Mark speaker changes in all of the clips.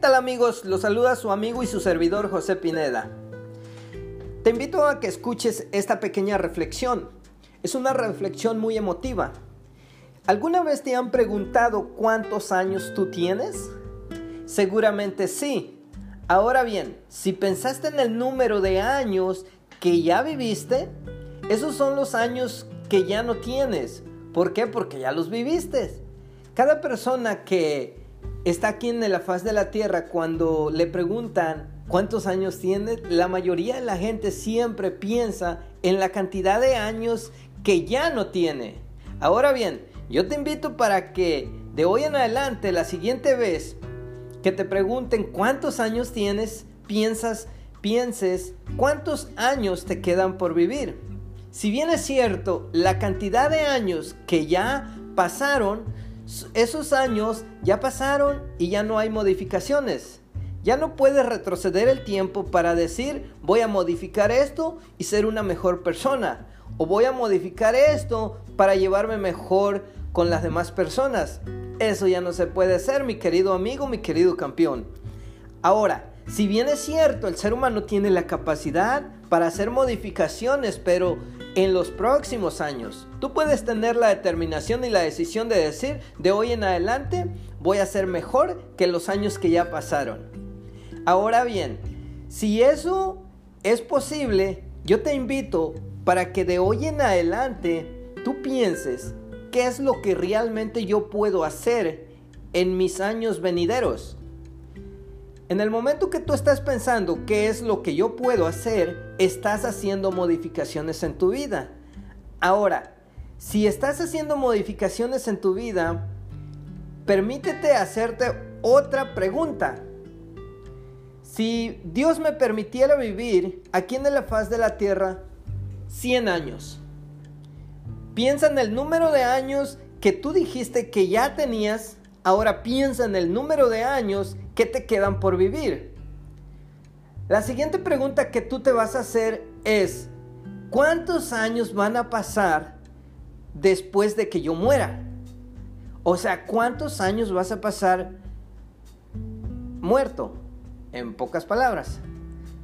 Speaker 1: tal amigos? Los saluda su amigo y su servidor José Pineda. Te invito a que escuches esta pequeña reflexión. Es una reflexión muy emotiva. ¿Alguna vez te han preguntado cuántos años tú tienes? Seguramente sí. Ahora bien, si pensaste en el número de años que ya viviste, esos son los años que ya no tienes. ¿Por qué? Porque ya los viviste. Cada persona que está aquí en la faz de la tierra, cuando le preguntan cuántos años tiene, la mayoría de la gente siempre piensa en la cantidad de años que ya no tiene. Ahora bien, yo te invito para que de hoy en adelante, la siguiente vez que te pregunten cuántos años tienes, piensas, pienses cuántos años te quedan por vivir. Si bien es cierto, la cantidad de años que ya pasaron esos años ya pasaron y ya no hay modificaciones. Ya no puedes retroceder el tiempo para decir voy a modificar esto y ser una mejor persona. O voy a modificar esto para llevarme mejor con las demás personas. Eso ya no se puede hacer, mi querido amigo, mi querido campeón. Ahora, si bien es cierto, el ser humano tiene la capacidad para hacer modificaciones, pero en los próximos años. Tú puedes tener la determinación y la decisión de decir, de hoy en adelante voy a ser mejor que los años que ya pasaron. Ahora bien, si eso es posible, yo te invito para que de hoy en adelante tú pienses qué es lo que realmente yo puedo hacer en mis años venideros. En el momento que tú estás pensando qué es lo que yo puedo hacer, estás haciendo modificaciones en tu vida. Ahora, si estás haciendo modificaciones en tu vida, permítete hacerte otra pregunta. Si Dios me permitiera vivir aquí en la faz de la tierra 100 años, piensa en el número de años que tú dijiste que ya tenías, ahora piensa en el número de años ¿qué te quedan por vivir? La siguiente pregunta que tú te vas a hacer es, ¿cuántos años van a pasar después de que yo muera? O sea, ¿cuántos años vas a pasar muerto? En pocas palabras.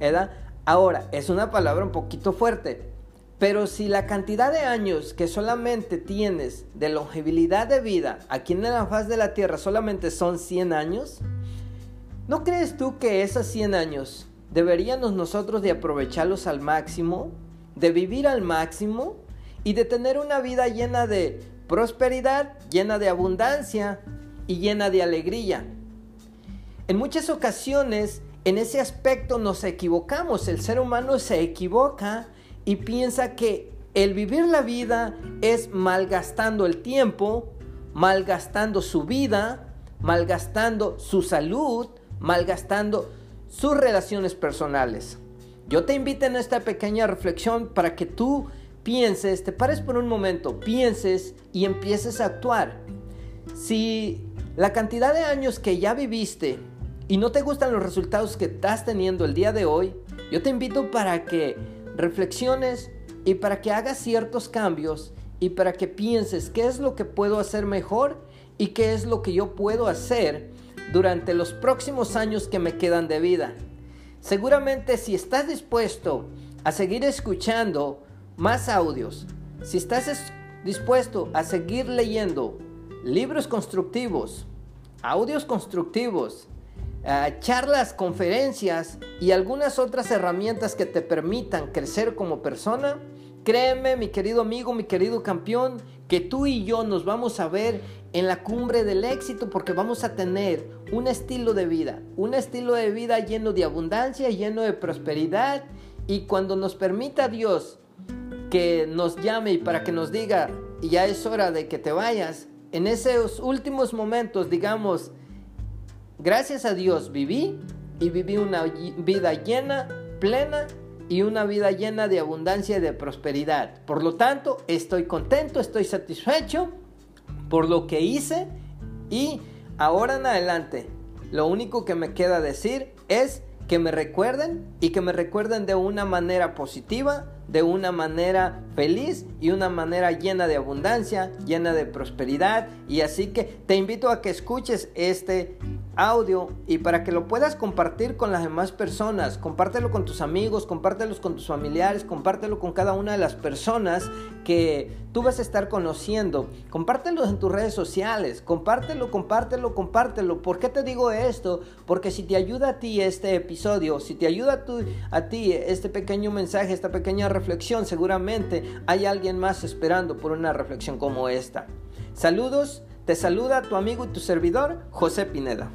Speaker 1: ¿Verdad? Ahora, es una palabra un poquito fuerte, pero si la cantidad de años que solamente tienes de longevidad de vida aquí en la faz de la Tierra solamente son 100 años, ¿No crees tú que esos 100 años deberíamos nosotros de aprovecharlos al máximo, de vivir al máximo y de tener una vida llena de prosperidad, llena de abundancia y llena de alegría? En muchas ocasiones, en ese aspecto nos equivocamos. El ser humano se equivoca y piensa que el vivir la vida es malgastando el tiempo, malgastando su vida, malgastando su salud, malgastando sus relaciones personales. Yo te invito en esta pequeña reflexión para que tú pienses, te pares por un momento, pienses y empieces a actuar. Si la cantidad de años que ya viviste y no te gustan los resultados que estás teniendo el día de hoy, yo te invito para que reflexiones y para que hagas ciertos cambios y para que pienses qué es lo que puedo hacer mejor y qué es lo que yo puedo hacer durante los próximos años que me quedan de vida. Seguramente si estás dispuesto a seguir escuchando más audios, si estás dispuesto a seguir leyendo libros constructivos, audios constructivos, eh, charlas, conferencias y algunas otras herramientas que te permitan crecer como persona, créeme mi querido amigo, mi querido campeón, que tú y yo nos vamos a ver en la cumbre del éxito porque vamos a tener un estilo de vida, un estilo de vida lleno de abundancia, lleno de prosperidad. Y cuando nos permita Dios que nos llame y para que nos diga ya es hora de que te vayas, en esos últimos momentos digamos, gracias a Dios viví y viví una vida llena, plena y una vida llena de abundancia y de prosperidad. Por lo tanto, estoy contento, estoy satisfecho por lo que hice y ahora en adelante lo único que me queda decir es que me recuerden y que me recuerden de una manera positiva, de una manera feliz y una manera llena de abundancia, llena de prosperidad. Y así que te invito a que escuches este audio y para que lo puedas compartir con las demás personas. Compártelo con tus amigos, compártelo con tus familiares, compártelo con cada una de las personas que tú vas a estar conociendo. Compártelo en tus redes sociales, compártelo, compártelo, compártelo. ¿Por qué te digo esto? Porque si te ayuda a ti este episodio, si te ayuda a, a ti este pequeño mensaje, esta pequeña reflexión, seguramente hay alguien más esperando por una reflexión como esta. Saludos. Te saluda tu amigo y tu servidor, José Pineda.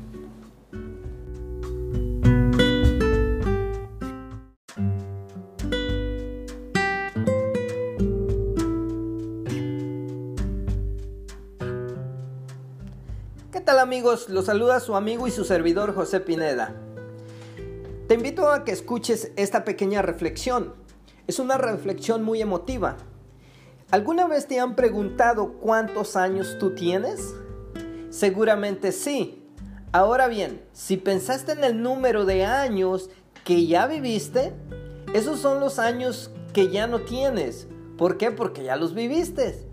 Speaker 1: Amigos? Los saluda su amigo y su servidor José Pineda. Te invito a que escuches esta pequeña reflexión. Es una reflexión muy emotiva. ¿Alguna vez te han preguntado cuántos años tú tienes? Seguramente sí. Ahora bien, si pensaste en el número de años que ya viviste, esos son los años que ya no tienes. ¿Por qué? Porque ya los viviste.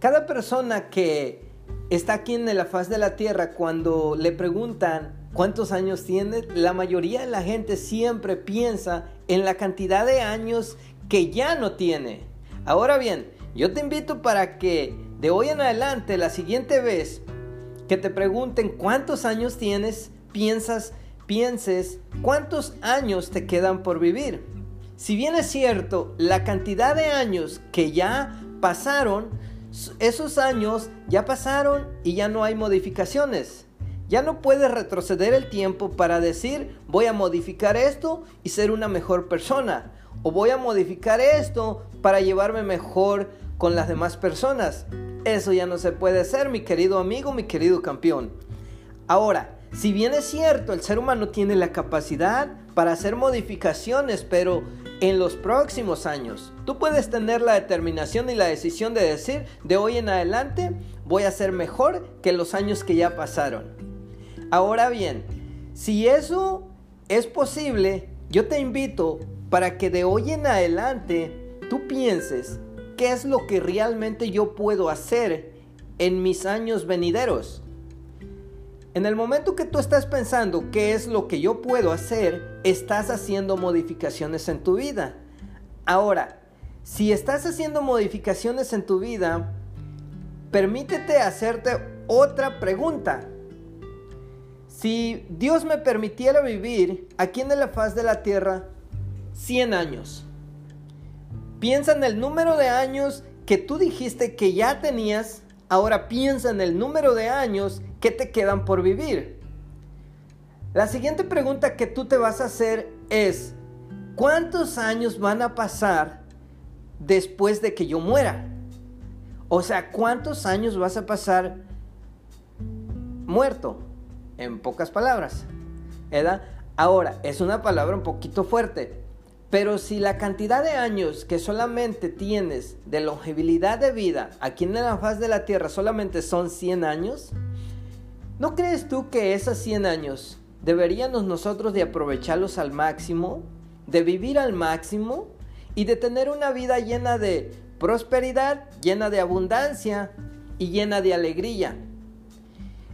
Speaker 1: Cada persona que está aquí en la faz de la tierra, cuando le preguntan cuántos años tiene, la mayoría de la gente siempre piensa en la cantidad de años que ya no tiene. Ahora bien, yo te invito para que de hoy en adelante, la siguiente vez que te pregunten cuántos años tienes, piensas, pienses cuántos años te quedan por vivir. Si bien es cierto, la cantidad de años que ya pasaron, esos años ya pasaron y ya no hay modificaciones. Ya no puedes retroceder el tiempo para decir voy a modificar esto y ser una mejor persona. O voy a modificar esto para llevarme mejor con las demás personas. Eso ya no se puede hacer, mi querido amigo, mi querido campeón. Ahora, si bien es cierto, el ser humano tiene la capacidad para hacer modificaciones, pero en los próximos años. Tú puedes tener la determinación y la decisión de decir, de hoy en adelante voy a ser mejor que los años que ya pasaron. Ahora bien, si eso es posible, yo te invito para que de hoy en adelante tú pienses qué es lo que realmente yo puedo hacer en mis años venideros. En el momento que tú estás pensando qué es lo que yo puedo hacer, estás haciendo modificaciones en tu vida. Ahora, si estás haciendo modificaciones en tu vida, permítete hacerte otra pregunta. Si Dios me permitiera vivir aquí en la faz de la tierra 100 años, piensa en el número de años que tú dijiste que ya tenías, ahora piensa en el número de años ¿qué te quedan por vivir? La siguiente pregunta que tú te vas a hacer es, ¿cuántos años van a pasar después de que yo muera? O sea, ¿cuántos años vas a pasar muerto? En pocas palabras. ¿verdad? Ahora, es una palabra un poquito fuerte, pero si la cantidad de años que solamente tienes de longevidad de vida aquí en la faz de la Tierra solamente son 100 años, ¿No crees tú que esos 100 años deberíamos nosotros de aprovecharlos al máximo, de vivir al máximo y de tener una vida llena de prosperidad, llena de abundancia y llena de alegría?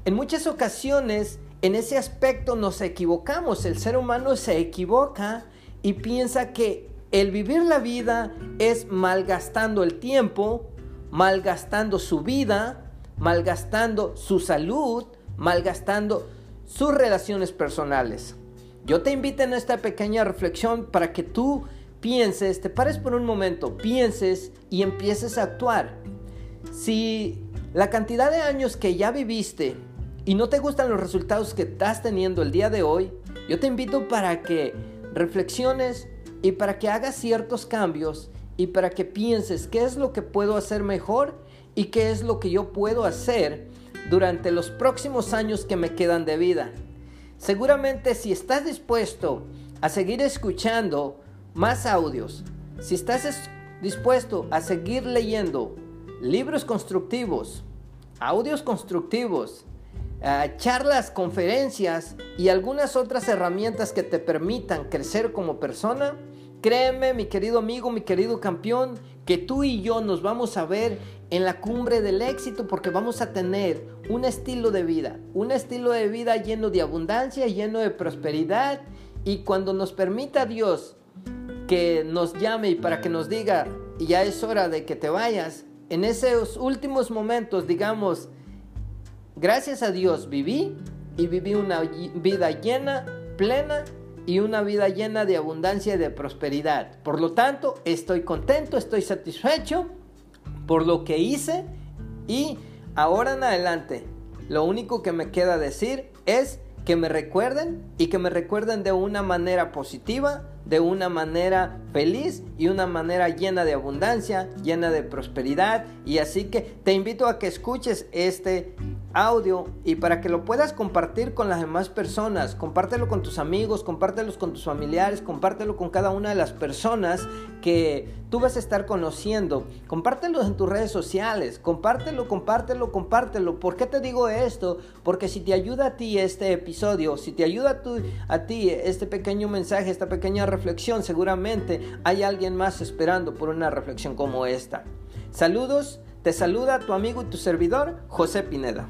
Speaker 1: En muchas ocasiones en ese aspecto nos equivocamos, el ser humano se equivoca y piensa que el vivir la vida es malgastando el tiempo, malgastando su vida, malgastando su salud, malgastando sus relaciones personales. Yo te invito en esta pequeña reflexión para que tú pienses, te pares por un momento, pienses y empieces a actuar. Si la cantidad de años que ya viviste y no te gustan los resultados que estás teniendo el día de hoy, yo te invito para que reflexiones y para que hagas ciertos cambios y para que pienses qué es lo que puedo hacer mejor y qué es lo que yo puedo hacer durante los próximos años que me quedan de vida. Seguramente si estás dispuesto a seguir escuchando más audios, si estás dispuesto a seguir leyendo libros constructivos, audios constructivos, eh, charlas, conferencias y algunas otras herramientas que te permitan crecer como persona, créeme, mi querido amigo, mi querido campeón, que tú y yo nos vamos a ver en la cumbre del éxito porque vamos a tener un estilo de vida, un estilo de vida lleno de abundancia, lleno de prosperidad. Y cuando nos permita Dios que nos llame y para que nos diga, ya es hora de que te vayas, en esos últimos momentos digamos, gracias a Dios viví y viví una vida llena, plena y una vida llena de abundancia y de prosperidad. Por lo tanto, estoy contento, estoy satisfecho por lo que hice y ahora en adelante lo único que me queda decir es que me recuerden y que me recuerden de una manera positiva, de una manera feliz y una manera llena de abundancia, llena de prosperidad. Y así que te invito a que escuches este audio y para que lo puedas compartir con las demás personas, compártelo con tus amigos, compártelo con tus familiares, compártelo con cada una de las personas que tú vas a estar conociendo, compártelo en tus redes sociales, compártelo, compártelo, compártelo. ¿Por qué te digo esto? Porque si te ayuda a ti este episodio, si te ayuda a, a ti este pequeño mensaje, esta pequeña reflexión, seguramente hay alguien más esperando por una reflexión como esta. Saludos, te saluda tu amigo y tu servidor, José Pineda.